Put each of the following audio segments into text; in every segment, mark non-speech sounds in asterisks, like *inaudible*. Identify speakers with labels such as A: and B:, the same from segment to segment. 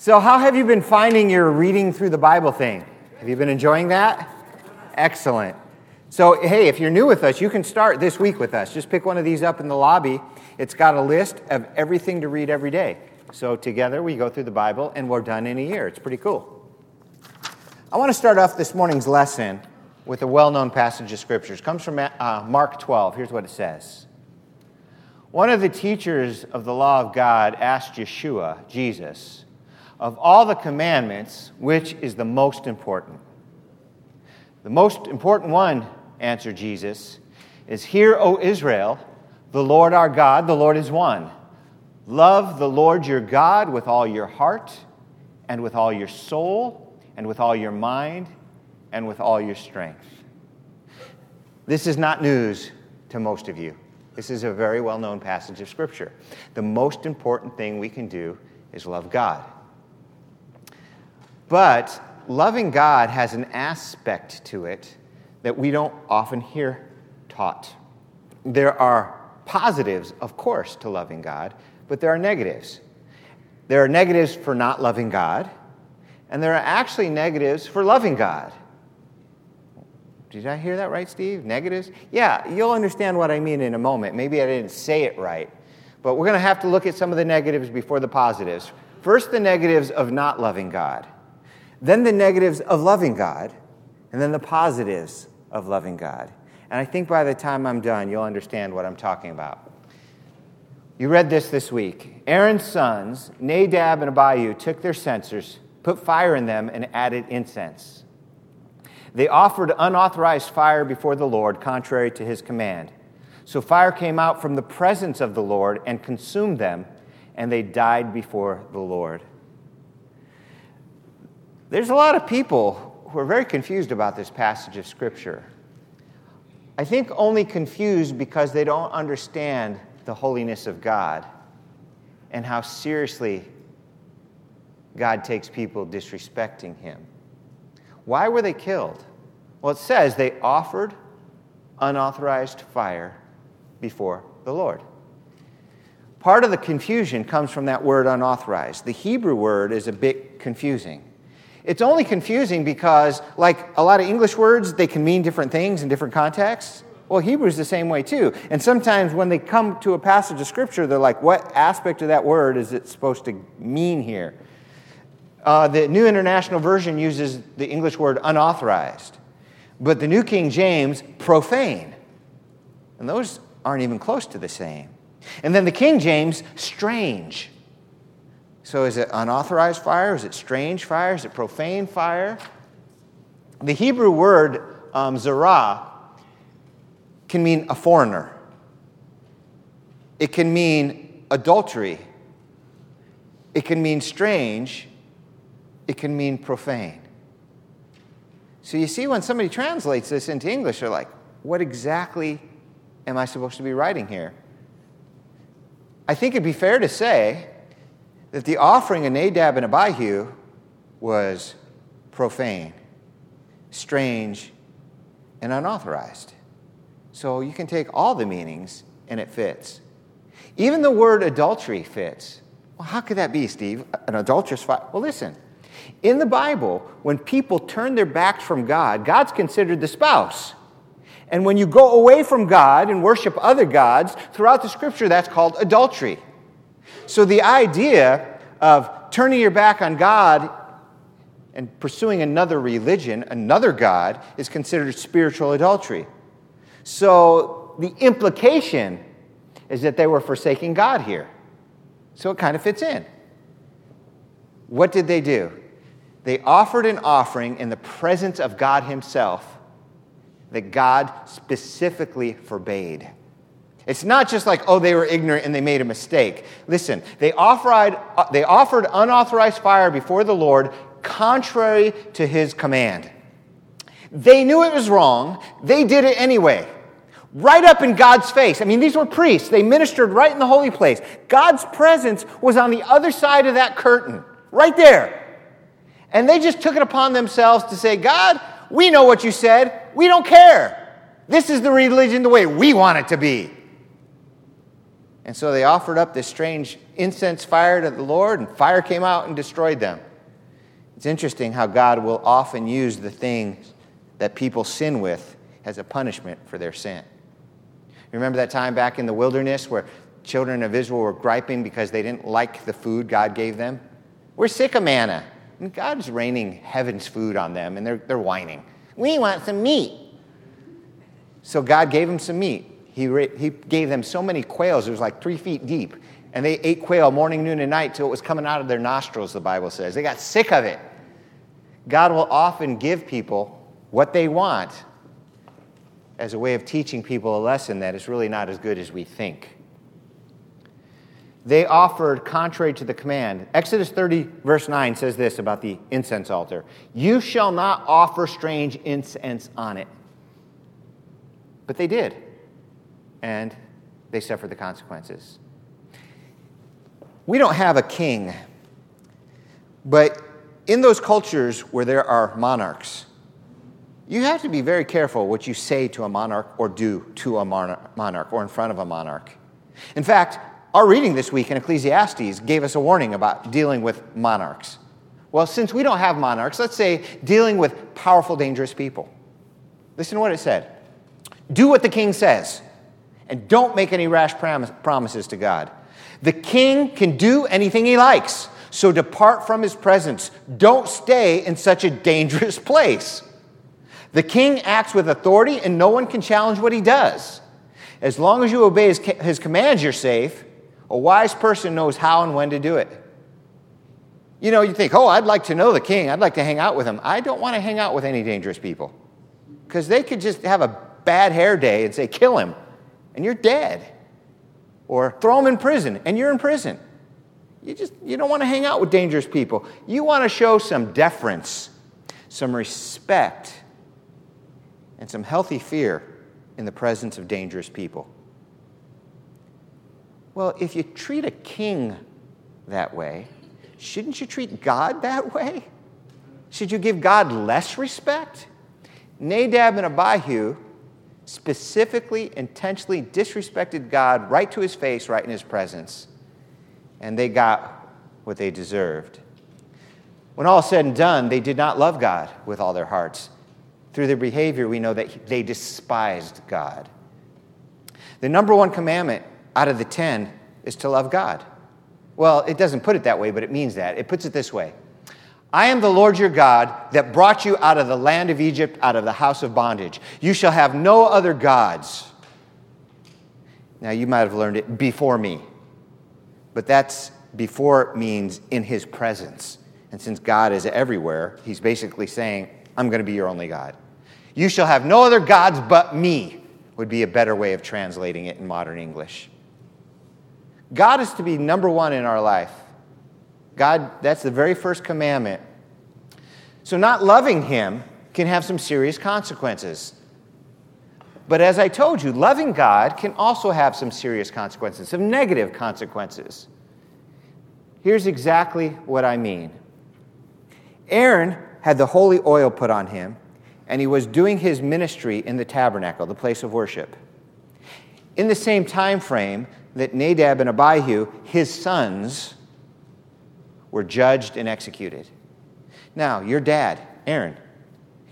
A: So, how have you been finding your reading through the Bible thing? Have you been enjoying that? Excellent. So, hey, if you're new with us, you can start this week with us. Just pick one of these up in the lobby. It's got a list of everything to read every day. So, together we go through the Bible and we're done in a year. It's pretty cool. I want to start off this morning's lesson with a well known passage of scriptures. It comes from uh, Mark 12. Here's what it says One of the teachers of the law of God asked Yeshua, Jesus, of all the commandments, which is the most important? The most important one, answered Jesus, is Hear, O Israel, the Lord our God, the Lord is one. Love the Lord your God with all your heart, and with all your soul, and with all your mind, and with all your strength. This is not news to most of you. This is a very well known passage of Scripture. The most important thing we can do is love God. But loving God has an aspect to it that we don't often hear taught. There are positives, of course, to loving God, but there are negatives. There are negatives for not loving God, and there are actually negatives for loving God. Did I hear that right, Steve? Negatives? Yeah, you'll understand what I mean in a moment. Maybe I didn't say it right, but we're going to have to look at some of the negatives before the positives. First, the negatives of not loving God then the negatives of loving God, and then the positives of loving God. And I think by the time I'm done, you'll understand what I'm talking about. You read this this week. Aaron's sons, Nadab and Abihu, took their censers, put fire in them, and added incense. They offered unauthorized fire before the Lord, contrary to his command. So fire came out from the presence of the Lord and consumed them, and they died before the Lord. There's a lot of people who are very confused about this passage of Scripture. I think only confused because they don't understand the holiness of God and how seriously God takes people disrespecting Him. Why were they killed? Well, it says they offered unauthorized fire before the Lord. Part of the confusion comes from that word unauthorized. The Hebrew word is a bit confusing. It's only confusing because, like a lot of English words, they can mean different things in different contexts. Well, Hebrew's the same way too. And sometimes when they come to a passage of Scripture, they're like, what aspect of that word is it supposed to mean here? Uh, the New International Version uses the English word unauthorized, but the New King James, profane. And those aren't even close to the same. And then the King James, strange. So is it unauthorized fire? Is it strange fire? Is it profane fire? The Hebrew word um, zerah can mean a foreigner. It can mean adultery. It can mean strange. It can mean profane. So you see, when somebody translates this into English, they're like, what exactly am I supposed to be writing here? I think it'd be fair to say that the offering of Nadab and Abihu was profane, strange, and unauthorized. So you can take all the meanings and it fits. Even the word adultery fits. Well, how could that be, Steve? An adulterous fire? Well, listen. In the Bible, when people turn their backs from God, God's considered the spouse. And when you go away from God and worship other gods, throughout the scripture, that's called adultery. So the idea of turning your back on God and pursuing another religion, another God, is considered spiritual adultery. So the implication is that they were forsaking God here. So it kind of fits in. What did they do? They offered an offering in the presence of God Himself that God specifically forbade. It's not just like, oh, they were ignorant and they made a mistake. Listen, they offered, uh, they offered unauthorized fire before the Lord contrary to his command. They knew it was wrong, they did it anyway. Right up in God's face. I mean, these were priests. They ministered right in the holy place. God's presence was on the other side of that curtain, right there. And they just took it upon themselves to say, God, we know what you said. We don't care. This is the religion the way we want it to be. And so they offered up this strange incense fire to the Lord, and fire came out and destroyed them. It's interesting how God will often use the things that people sin with as a punishment for their sin. Remember that time back in the wilderness where children of Israel were griping because they didn't like the food God gave them? We're sick of manna. And God's raining heaven's food on them, and they're, they're whining. We want some meat. So God gave them some meat. He, he gave them so many quails, it was like three feet deep. And they ate quail morning, noon, and night till it was coming out of their nostrils, the Bible says. They got sick of it. God will often give people what they want as a way of teaching people a lesson that is really not as good as we think. They offered contrary to the command. Exodus 30, verse 9 says this about the incense altar You shall not offer strange incense on it. But they did, and they suffered the consequences. We don't have a king, but in those cultures where there are monarchs, you have to be very careful what you say to a monarch or do to a monarch or in front of a monarch. In fact, our reading this week in Ecclesiastes gave us a warning about dealing with monarchs. Well, since we don't have monarchs, let's say dealing with powerful, dangerous people. Listen to what it said Do what the king says, and don't make any rash promises to God. The king can do anything he likes, so depart from his presence. Don't stay in such a dangerous *laughs* place. The king acts with authority, and no one can challenge what he does. As long as you obey his, his commands, you're safe. A wise person knows how and when to do it. You know, you think, oh, I'd like to know the king. I'd like to hang out with him. I don't want to hang out with any dangerous people because they could just have a bad hair day and say, kill him, and you're dead. Or throw them in prison, and you're in prison. You just you don't want to hang out with dangerous people. You want to show some deference, some respect, and some healthy fear in the presence of dangerous people. Well, if you treat a king that way, shouldn't you treat God that way? Should you give God less respect? Nadab and Abihu specifically, intentionally disrespected God right to his face, right in his presence, and they got what they deserved. When all said and done, they did not love God with all their hearts. Through their behavior, we know that they despised God. The number one commandment out of the 10 is to love God. Well, it doesn't put it that way, but it means that. It puts it this way I am the Lord your God that brought you out of the land of Egypt, out of the house of bondage. You shall have no other gods. Now, you might have learned it before me, but that's before means in his presence. And since God is everywhere, he's basically saying, I'm going to be your only God. You shall have no other gods but me, would be a better way of translating it in modern English. God is to be number one in our life. God, that's the very first commandment. So, not loving Him can have some serious consequences. But as I told you, loving God can also have some serious consequences, some negative consequences. Here's exactly what I mean Aaron had the holy oil put on him, and he was doing his ministry in the tabernacle, the place of worship. In the same time frame, that Nadab and Abihu, his sons, were judged and executed. Now, your dad, Aaron,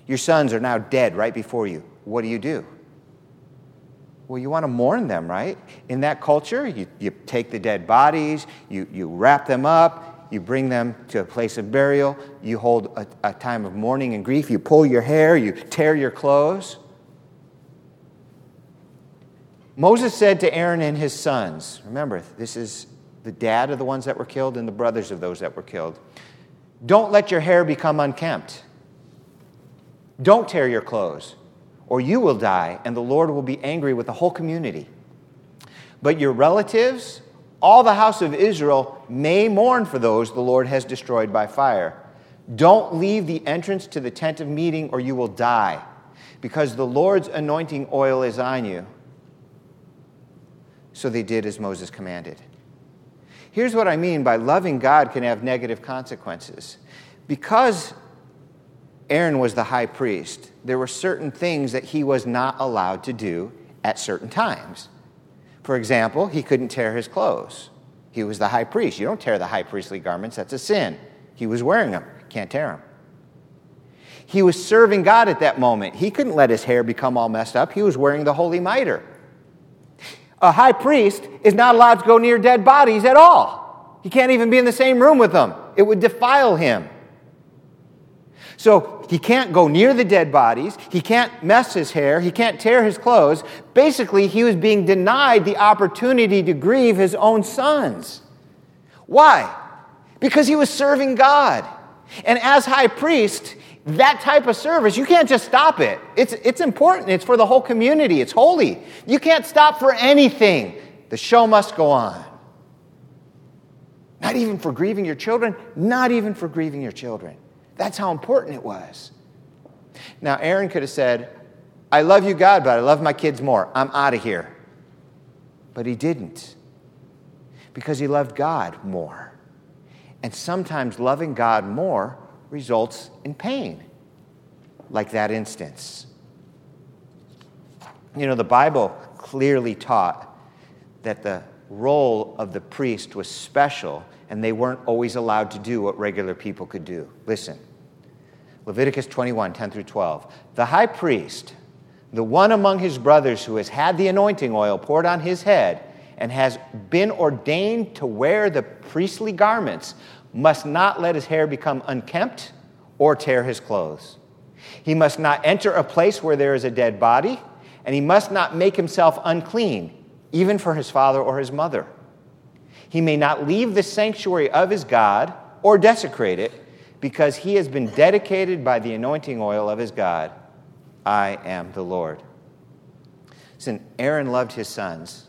A: your sons are now dead right before you. What do you do? Well, you want to mourn them, right? In that culture, you, you take the dead bodies, you, you wrap them up, you bring them to a place of burial, you hold a, a time of mourning and grief, you pull your hair, you tear your clothes. Moses said to Aaron and his sons, remember, this is the dad of the ones that were killed and the brothers of those that were killed. Don't let your hair become unkempt. Don't tear your clothes, or you will die, and the Lord will be angry with the whole community. But your relatives, all the house of Israel, may mourn for those the Lord has destroyed by fire. Don't leave the entrance to the tent of meeting, or you will die, because the Lord's anointing oil is on you. So they did as Moses commanded. Here's what I mean by loving God can have negative consequences. Because Aaron was the high priest, there were certain things that he was not allowed to do at certain times. For example, he couldn't tear his clothes, he was the high priest. You don't tear the high priestly garments, that's a sin. He was wearing them, can't tear them. He was serving God at that moment. He couldn't let his hair become all messed up. He was wearing the holy mitre. A high priest is not allowed to go near dead bodies at all. He can't even be in the same room with them, it would defile him. So he can't go near the dead bodies. He can't mess his hair. He can't tear his clothes. Basically, he was being denied the opportunity to grieve his own sons. Why? Because he was serving God. And as high priest, that type of service, you can't just stop it. It's, it's important. It's for the whole community. It's holy. You can't stop for anything. The show must go on. Not even for grieving your children, not even for grieving your children. That's how important it was. Now, Aaron could have said, I love you, God, but I love my kids more. I'm out of here. But he didn't because he loved God more. And sometimes loving God more results in pain, like that instance. You know, the Bible clearly taught that the role of the priest was special and they weren't always allowed to do what regular people could do. Listen Leviticus 21 10 through 12. The high priest, the one among his brothers who has had the anointing oil poured on his head and has been ordained to wear the priestly garments, must not let his hair become unkempt or tear his clothes. He must not enter a place where there is a dead body, and he must not make himself unclean, even for his father or his mother. He may not leave the sanctuary of his God or desecrate it because he has been dedicated by the anointing oil of his God. I am the Lord. Listen, Aaron loved his sons.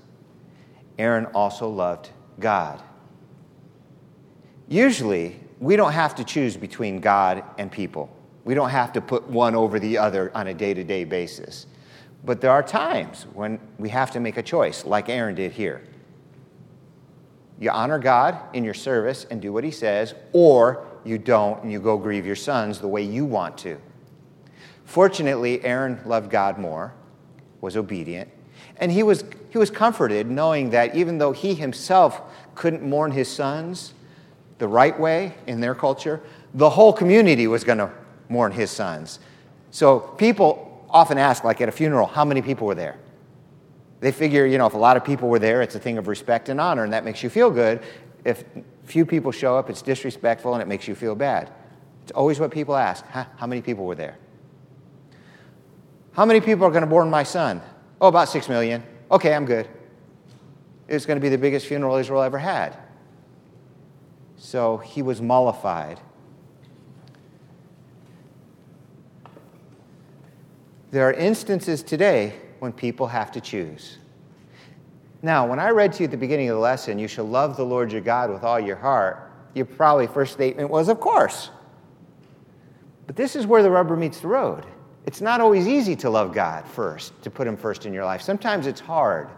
A: Aaron also loved God. Usually, we don't have to choose between God and people. We don't have to put one over the other on a day to day basis. But there are times when we have to make a choice, like Aaron did here. You honor God in your service and do what he says, or you don't, and you go grieve your sons the way you want to. Fortunately, Aaron loved God more, was obedient, and he was, he was comforted knowing that even though he himself couldn't mourn his sons the right way in their culture, the whole community was going to mourn his sons. So people often ask, like at a funeral, how many people were there? They figure, you know, if a lot of people were there, it's a thing of respect and honor, and that makes you feel good. If few people show up, it's disrespectful, and it makes you feel bad. It's always what people ask How many people were there? How many people are going to mourn my son? Oh, about six million. Okay, I'm good. It's going to be the biggest funeral Israel ever had. So he was mollified. There are instances today when people have to choose. Now, when I read to you at the beginning of the lesson, you shall love the Lord your God with all your heart, your probably first statement was, of course. But this is where the rubber meets the road. It's not always easy to love God first, to put Him first in your life. Sometimes it's hard.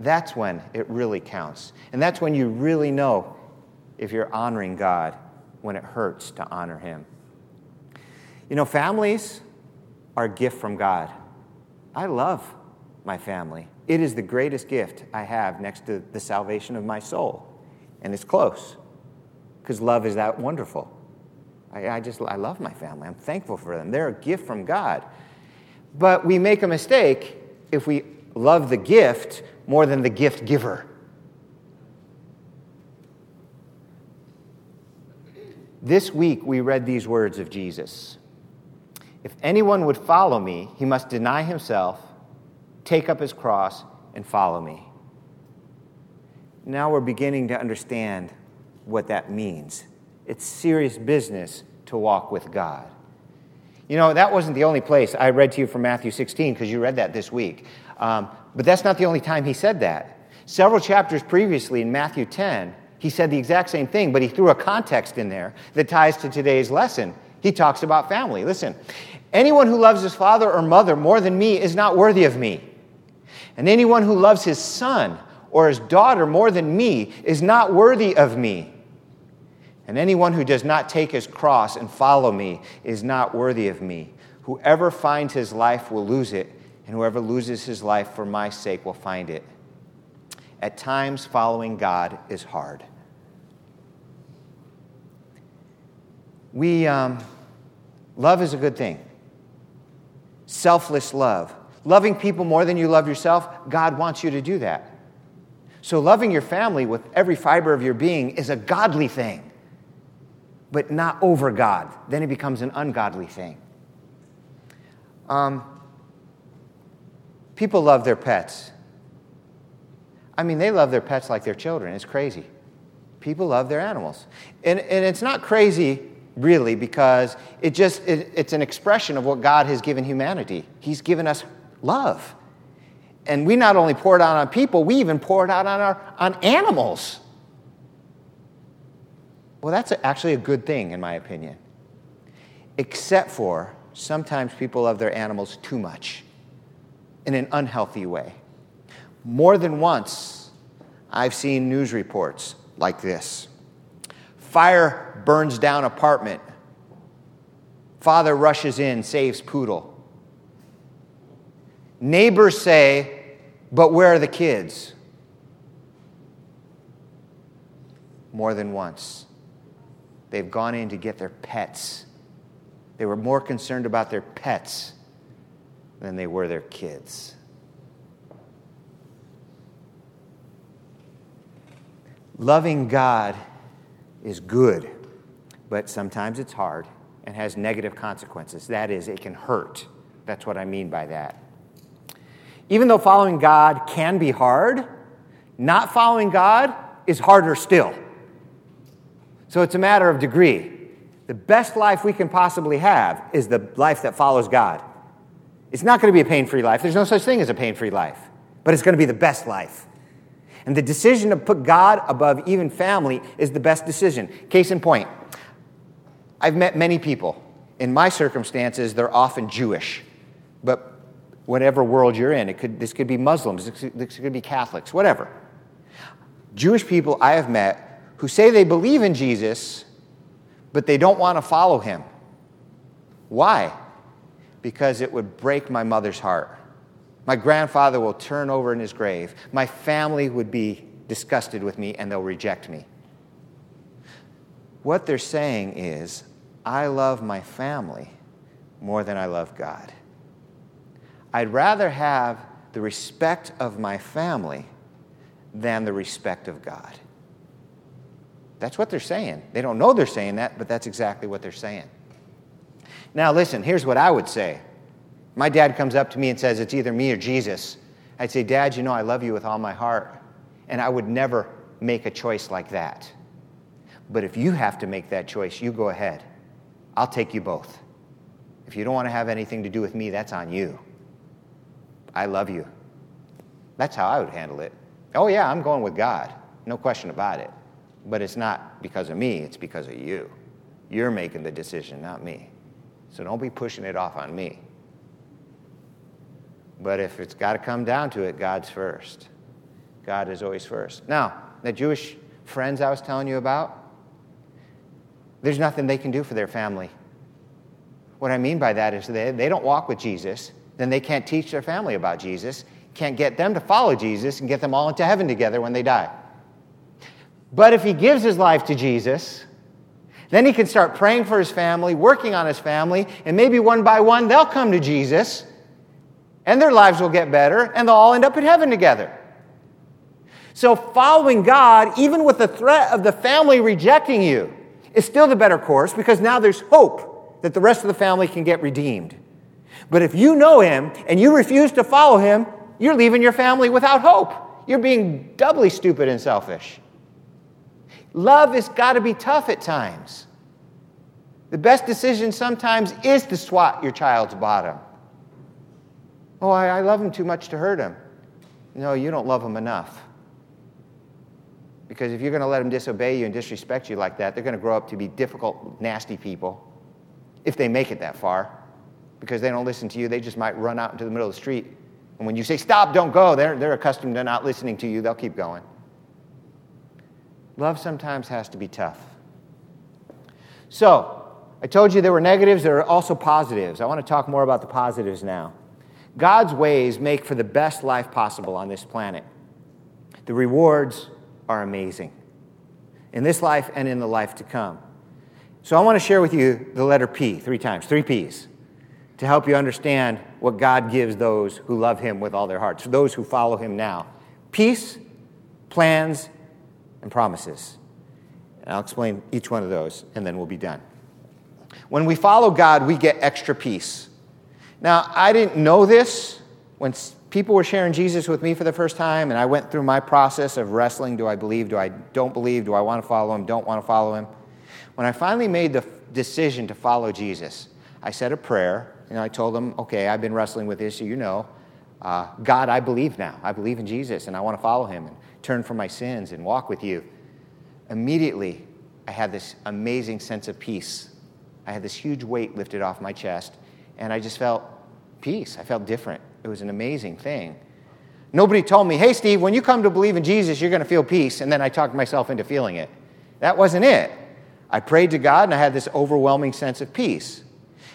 A: That's when it really counts. And that's when you really know if you're honoring God when it hurts to honor Him. You know, families are a gift from God. I love my family. It is the greatest gift I have next to the salvation of my soul. And it's close because love is that wonderful. I, I, just, I love my family. I'm thankful for them. They're a gift from God. But we make a mistake if we love the gift more than the gift giver. This week we read these words of Jesus If anyone would follow me, he must deny himself take up his cross, and follow me. Now we're beginning to understand what that means. It's serious business to walk with God. You know, that wasn't the only place I read to you from Matthew 16 because you read that this week. Um, but that's not the only time he said that. Several chapters previously in Matthew 10, he said the exact same thing, but he threw a context in there that ties to today's lesson. He talks about family. Listen, anyone who loves his father or mother more than me is not worthy of me. And anyone who loves his son or his daughter more than me is not worthy of me. And anyone who does not take his cross and follow me is not worthy of me. Whoever finds his life will lose it, and whoever loses his life for my sake will find it. At times, following God is hard. We, um, love is a good thing. Selfless love. Loving people more than you love yourself, God wants you to do that. So, loving your family with every fiber of your being is a godly thing, but not over God. Then it becomes an ungodly thing. Um, people love their pets. I mean, they love their pets like their children. It's crazy. People love their animals. And, and it's not crazy, really, because it just, it, it's an expression of what God has given humanity. He's given us love. And we not only pour it out on people, we even pour it out on, our, on animals. Well, that's actually a good thing, in my opinion. Except for sometimes people love their animals too much in an unhealthy way. More than once, I've seen news reports like this Fire burns down apartment. Father rushes in, saves poodle. Neighbors say, But where are the kids? More than once. They've gone in to get their pets. They were more concerned about their pets than they were their kids. Loving God is good, but sometimes it's hard and has negative consequences. That is, it can hurt. That's what I mean by that. Even though following God can be hard, not following God is harder still. So it's a matter of degree. The best life we can possibly have is the life that follows God. It's not going to be a pain free life. There's no such thing as a pain free life, but it's going to be the best life. And the decision to put God above even family is the best decision. Case in point, I've met many people. In my circumstances, they're often Jewish, but whatever world you're in. It could, this could be Muslims, this could, be Catholics, whatever. Jewish people I have met who say they believe in Jesus, but they don't want to follow him. Why? Because it would break my mother's heart. My grandfather will turn over in his grave. My family would be disgusted with me and they'll reject me. What they're saying is, I love my family more than I love God. I'd rather have the respect of my family than the respect of God. That's what they're saying. They don't know they're saying that, but that's exactly what they're saying. Now, listen, here's what I would say. My dad comes up to me and says, It's either me or Jesus. I'd say, Dad, you know I love you with all my heart. And I would never make a choice like that. But if you have to make that choice, you go ahead. I'll take you both. If you don't want to have anything to do with me, that's on you. I love you. That's how I would handle it. Oh, yeah, I'm going with God. No question about it. But it's not because of me, it's because of you. You're making the decision, not me. So don't be pushing it off on me. But if it's got to come down to it, God's first. God is always first. Now, the Jewish friends I was telling you about, there's nothing they can do for their family. What I mean by that is they, they don't walk with Jesus then they can't teach their family about Jesus, can't get them to follow Jesus and get them all into heaven together when they die. But if he gives his life to Jesus, then he can start praying for his family, working on his family, and maybe one by one they'll come to Jesus and their lives will get better and they'll all end up in heaven together. So, following God, even with the threat of the family rejecting you, is still the better course because now there's hope that the rest of the family can get redeemed. But if you know him and you refuse to follow him, you're leaving your family without hope. You're being doubly stupid and selfish. Love has got to be tough at times. The best decision sometimes is to swat your child's bottom. Oh, I, I love him too much to hurt him. No, you don't love him enough. Because if you're going to let them disobey you and disrespect you like that, they're going to grow up to be difficult, nasty people if they make it that far because they don't listen to you. They just might run out into the middle of the street. And when you say, stop, don't go, they're, they're accustomed to not listening to you. They'll keep going. Love sometimes has to be tough. So, I told you there were negatives, there are also positives. I want to talk more about the positives now. God's ways make for the best life possible on this planet. The rewards are amazing in this life and in the life to come. So I want to share with you the letter P three times, three P's, to help you understand what God gives those who love Him with all their hearts, those who follow Him now. Peace, plans, and promises. And I'll explain each one of those, and then we'll be done. When we follow God, we get extra peace. Now, I didn't know this when people were sharing Jesus with me for the first time, and I went through my process of wrestling do I believe, do I don't believe, do I want to follow him, don't want to follow him. When I finally made the decision to follow Jesus, I said a prayer, and I told him, okay, I've been wrestling with this, so you know. Uh, God, I believe now. I believe in Jesus, and I want to follow him and turn from my sins and walk with you. Immediately, I had this amazing sense of peace. I had this huge weight lifted off my chest, and I just felt peace. I felt different. It was an amazing thing. Nobody told me, hey, Steve, when you come to believe in Jesus, you're going to feel peace. And then I talked myself into feeling it. That wasn't it. I prayed to God and I had this overwhelming sense of peace.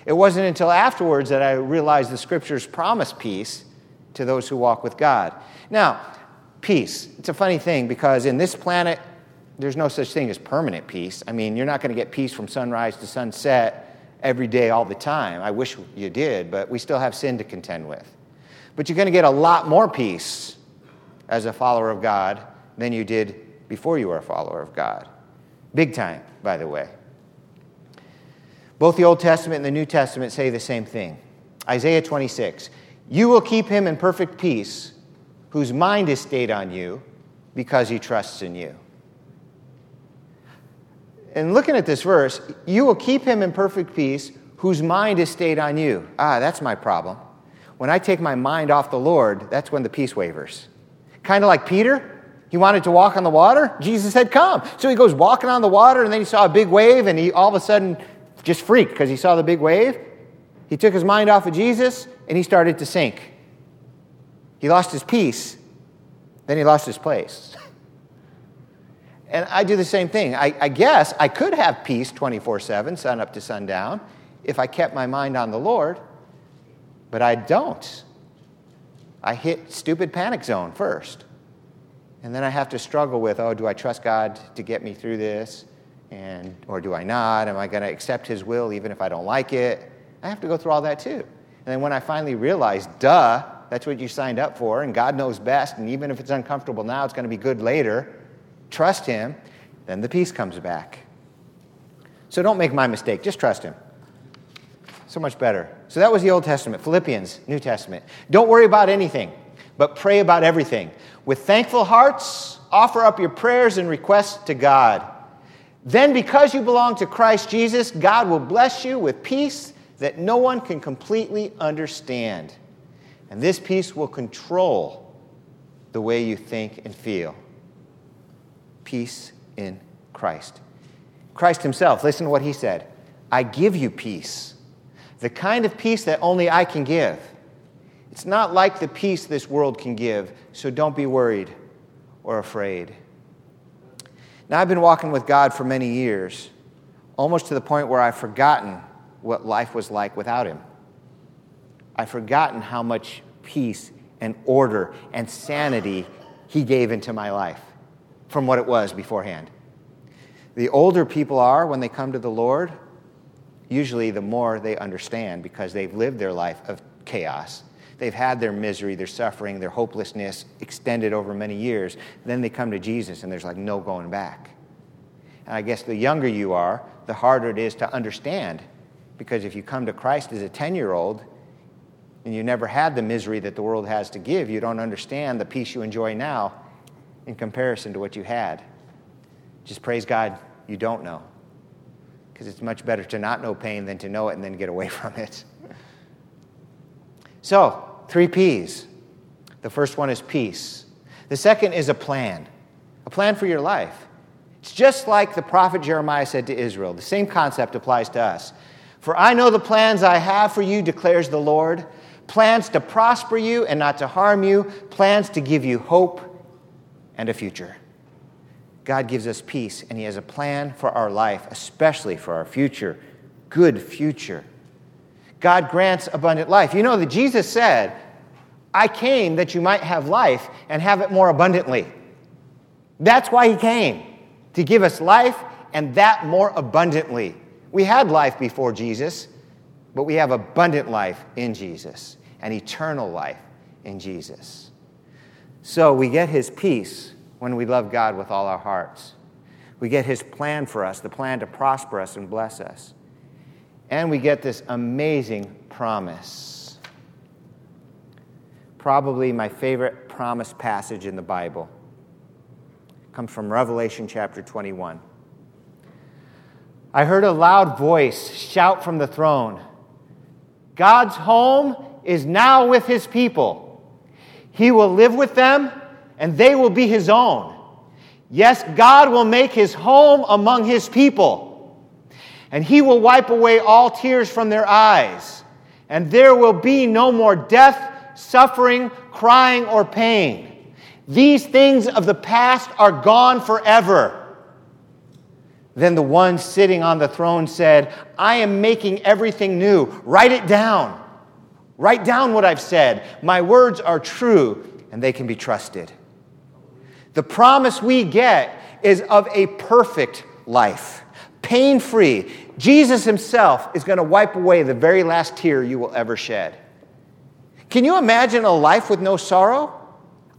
A: It wasn't until afterwards that I realized the scriptures promise peace to those who walk with God. Now, peace. It's a funny thing because in this planet, there's no such thing as permanent peace. I mean, you're not going to get peace from sunrise to sunset every day, all the time. I wish you did, but we still have sin to contend with. But you're going to get a lot more peace as a follower of God than you did before you were a follower of God. Big time, by the way. Both the Old Testament and the New Testament say the same thing. Isaiah 26 You will keep him in perfect peace, whose mind is stayed on you, because he trusts in you. And looking at this verse, you will keep him in perfect peace, whose mind is stayed on you. Ah, that's my problem. When I take my mind off the Lord, that's when the peace wavers. Kind of like Peter. He wanted to walk on the water. Jesus said, Come. So he goes walking on the water, and then he saw a big wave, and he all of a sudden just freaked because he saw the big wave. He took his mind off of Jesus, and he started to sink. He lost his peace, then he lost his place. *laughs* and I do the same thing. I, I guess I could have peace 24 7, sun up to sundown, if I kept my mind on the Lord. But I don't. I hit stupid panic zone first. And then I have to struggle with, oh, do I trust God to get me through this? And, or do I not? Am I going to accept His will even if I don't like it? I have to go through all that too. And then when I finally realize, duh, that's what you signed up for, and God knows best, and even if it's uncomfortable now, it's going to be good later, trust Him, then the peace comes back. So don't make my mistake, just trust Him. So much better. So that was the Old Testament. Philippians, New Testament. Don't worry about anything, but pray about everything. With thankful hearts, offer up your prayers and requests to God. Then, because you belong to Christ Jesus, God will bless you with peace that no one can completely understand. And this peace will control the way you think and feel. Peace in Christ. Christ Himself, listen to what He said I give you peace the kind of peace that only I can give. It's not like the peace this world can give, so don't be worried or afraid. Now, I've been walking with God for many years, almost to the point where I've forgotten what life was like without Him. I've forgotten how much peace and order and sanity He gave into my life from what it was beforehand. The older people are when they come to the Lord, usually the more they understand because they've lived their life of chaos. They've had their misery, their suffering, their hopelessness extended over many years. Then they come to Jesus and there's like no going back. And I guess the younger you are, the harder it is to understand because if you come to Christ as a 10 year old and you never had the misery that the world has to give, you don't understand the peace you enjoy now in comparison to what you had. Just praise God, you don't know because it's much better to not know pain than to know it and then get away *laughs* from it. So, three P's. The first one is peace. The second is a plan, a plan for your life. It's just like the prophet Jeremiah said to Israel. The same concept applies to us. For I know the plans I have for you, declares the Lord plans to prosper you and not to harm you, plans to give you hope and a future. God gives us peace, and He has a plan for our life, especially for our future, good future. God grants abundant life. You know that Jesus said, I came that you might have life and have it more abundantly. That's why he came, to give us life and that more abundantly. We had life before Jesus, but we have abundant life in Jesus and eternal life in Jesus. So we get his peace when we love God with all our hearts. We get his plan for us, the plan to prosper us and bless us. And we get this amazing promise. Probably my favorite promise passage in the Bible it comes from Revelation chapter 21. I heard a loud voice shout from the throne God's home is now with his people. He will live with them, and they will be his own. Yes, God will make his home among his people, and he will wipe away all tears from their eyes, and there will be no more death, suffering, crying, or pain. These things of the past are gone forever. Then the one sitting on the throne said, I am making everything new. Write it down. Write down what I've said. My words are true and they can be trusted. The promise we get is of a perfect life, pain free. Jesus himself is going to wipe away the very last tear you will ever shed. Can you imagine a life with no sorrow?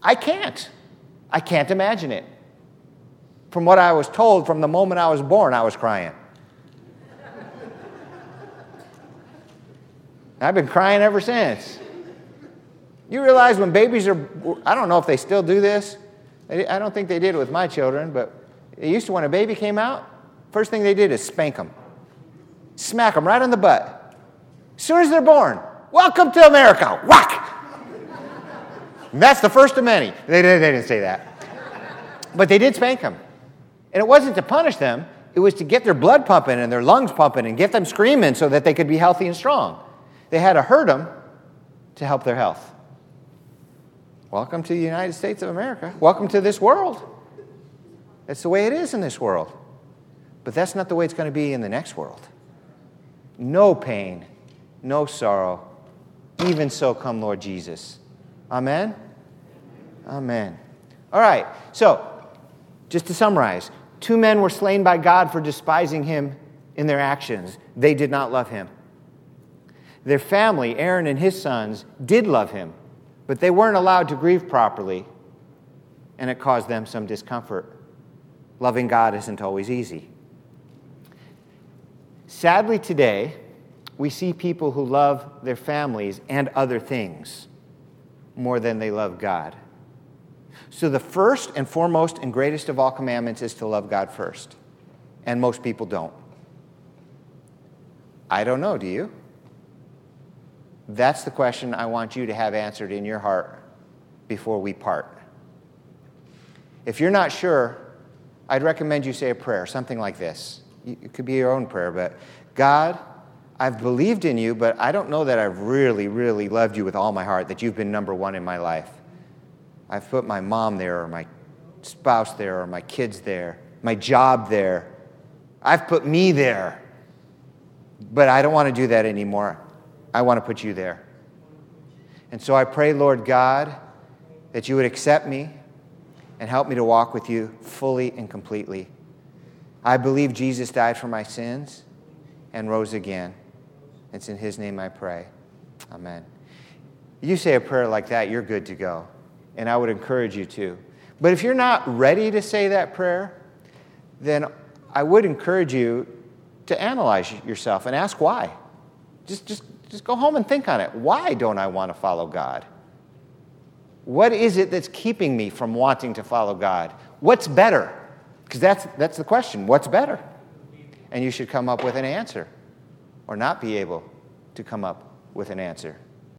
A: I can't. I can't imagine it. From what I was told from the moment I was born, I was crying. I've been crying ever since. You realize when babies are, I don't know if they still do this. I don't think they did it with my children, but they used to when a baby came out, first thing they did is spank them, smack them right on the butt. As soon as they're born, welcome to America, whack! And that's the first of many. They, they, didn't say that. But they did spank them. And it wasn't to punish them, it was to get their blood pumping and their lungs pumping and get them screaming so that they could be healthy and strong. They had to hurt them to help their health. Welcome to the United States of America. Welcome to this world. That's the way it is in this world. But that's not the way it's going to be in the next world. No pain, no sorrow. Even so, come Lord Jesus. Amen? Amen. All right, so just to summarize two men were slain by God for despising him in their actions. They did not love him. Their family, Aaron and his sons, did love him, but they weren't allowed to grieve properly, and it caused them some discomfort. Loving God isn't always easy. Sadly, today, we see people who love their families and other things more than they love God. So, the first and foremost and greatest of all commandments is to love God first. And most people don't. I don't know, do you? That's the question I want you to have answered in your heart before we part. If you're not sure, I'd recommend you say a prayer, something like this. It could be your own prayer, but God, I've believed in you, but I don't know that I've really, really loved you with all my heart, that you've been number one in my life. I've put my mom there, or my spouse there, or my kids there, my job there. I've put me there. But I don't want to do that anymore. I want to put you there. And so I pray, Lord God, that you would accept me and help me to walk with you fully and completely. I believe Jesus died for my sins and rose again. It's in his name I pray. Amen. You say a prayer like that, you're good to go. And I would encourage you to. But if you're not ready to say that prayer, then I would encourage you to analyze yourself and ask why. Just, just just go home and think on it. Why don't I want to follow God? What is it that's keeping me from wanting to follow God? What's better? Because that's, that's the question. What's better? And you should come up with an answer or not be able to come up with an answer.